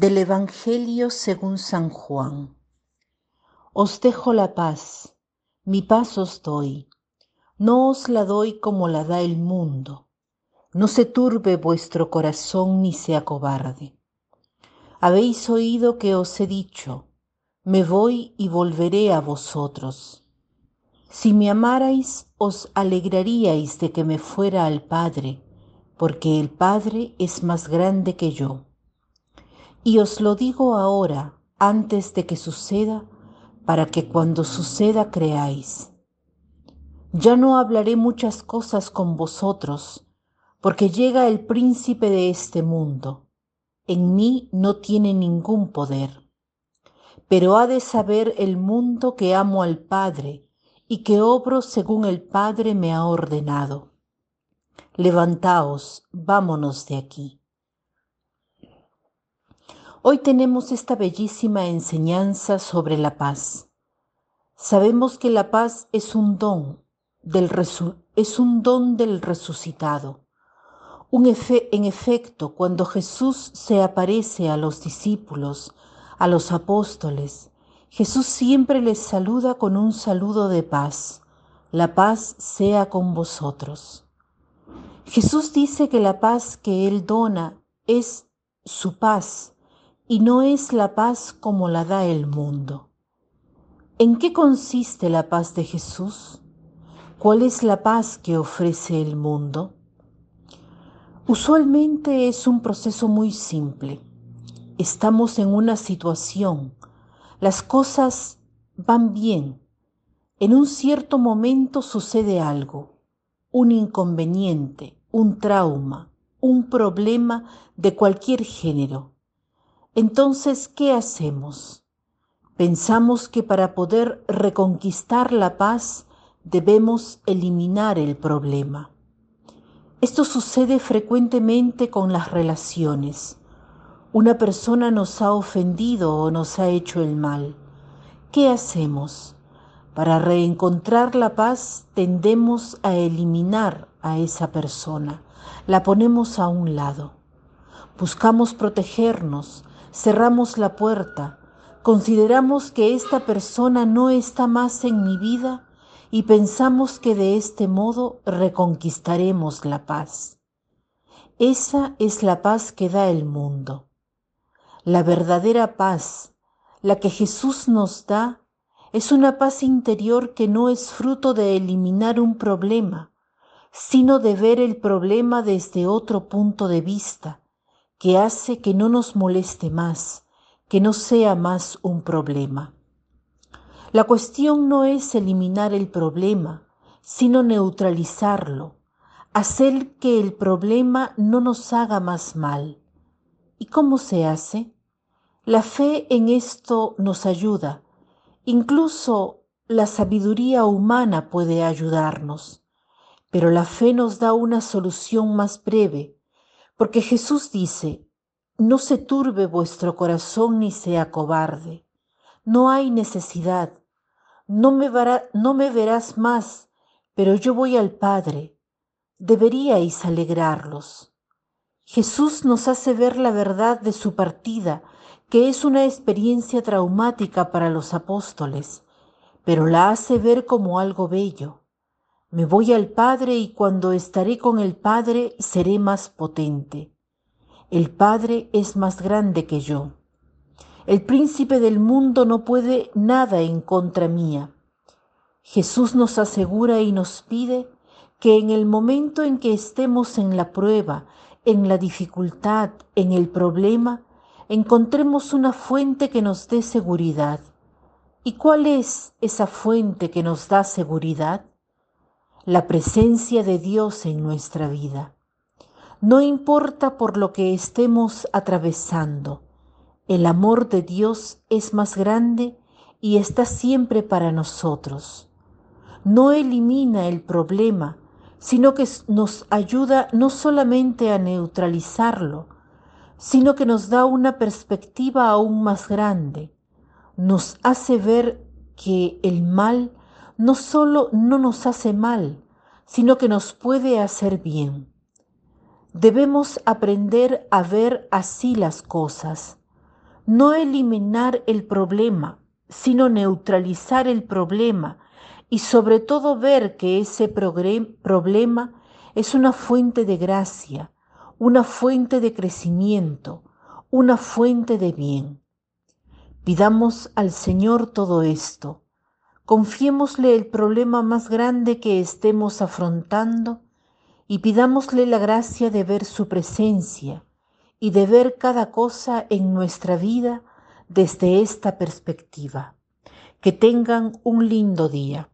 Del Evangelio según San Juan. Os dejo la paz, mi paz os doy. No os la doy como la da el mundo. No se turbe vuestro corazón ni se acobarde. Habéis oído que os he dicho, me voy y volveré a vosotros. Si me amarais, os alegraríais de que me fuera al Padre, porque el Padre es más grande que yo. Y os lo digo ahora, antes de que suceda, para que cuando suceda creáis. Ya no hablaré muchas cosas con vosotros, porque llega el príncipe de este mundo. En mí no tiene ningún poder. Pero ha de saber el mundo que amo al Padre y que obro según el Padre me ha ordenado. Levantaos, vámonos de aquí. Hoy tenemos esta bellísima enseñanza sobre la paz. Sabemos que la paz es un don del, es un don del resucitado. Un en efecto, cuando Jesús se aparece a los discípulos, a los apóstoles, Jesús siempre les saluda con un saludo de paz. La paz sea con vosotros. Jesús dice que la paz que Él dona es su paz, y no es la paz como la da el mundo. ¿En qué consiste la paz de Jesús? ¿Cuál es la paz que ofrece el mundo? Usualmente es un proceso muy simple. Estamos en una situación, las cosas van bien. En un cierto momento sucede algo, un inconveniente, un trauma, un problema de cualquier género entonces, ¿qué hacemos? Pensamos que para poder reconquistar la paz debemos eliminar el problema. Esto sucede frecuentemente con las relaciones. Una persona nos ha ofendido o nos ha hecho el mal. ¿Qué hacemos? Para reencontrar la paz tendemos a eliminar a esa persona, la ponemos a un lado. Buscamos protegernos, cerramos la puerta, consideramos que esta persona no está más en mi vida y pensamos que de este modo reconquistaremos la paz. Esa es la paz que da el mundo. La verdadera paz, la que Jesús nos da, es una paz interior que no es fruto de eliminar un problema, sino de ver el problema desde otro punto de vista, que hace que no nos moleste más, que no sea más un problema. La cuestión no es eliminar el problema, sino neutralizarlo, hacer que el problema no nos haga más mal. ¿Y cómo se hace? La fe en esto nos ayuda. Incluso la sabiduría humana puede ayudarnos, pero la fe nos da una solución más breve, porque Jesús dice, no se turbe vuestro corazón ni sea cobarde. No hay necesidad. No me, no me verás más, pero yo voy al Padre. Deberíais alegrarlos. Jesús nos hace ver la verdad de su partida, que es una experiencia traumática para los apóstoles, pero la hace ver como algo bello. Me voy al Padre y cuando estaré con el Padre seré más potente. El Padre es más grande que yo. El príncipe del mundo no puede nada en contra mía. Jesús nos asegura y nos pide que en el momento en que estemos en la prueba, en la dificultad, en el problema, encontremos una fuente que nos dé seguridad. ¿Y cuál es esa fuente que nos da seguridad? La presencia de Dios en nuestra vida. No importa por lo que estemos atravesando, el amor de Dios es más grande y está siempre para nosotros. No elimina el problema, sino que nos ayuda no solamente a neutralizarlo, sino que nos da una perspectiva aún más grande. Nos hace ver que el mal no solo no nos hace mal, sino que nos puede hacer bien. Debemos aprender a ver así las cosas. no eliminar el problema, sino neutralizar el problema y sobre todo ver que ese problema es una fuente de gracia, una fuente de crecimiento, una fuente de bien. Pidamos al Señor todo esto. Confiémosle el problema más grande que estemos afrontando y pidámosle la gracia de ver su presencia y de ver cada cosa en nuestra vida desde esta perspectiva. Que tengan un lindo día.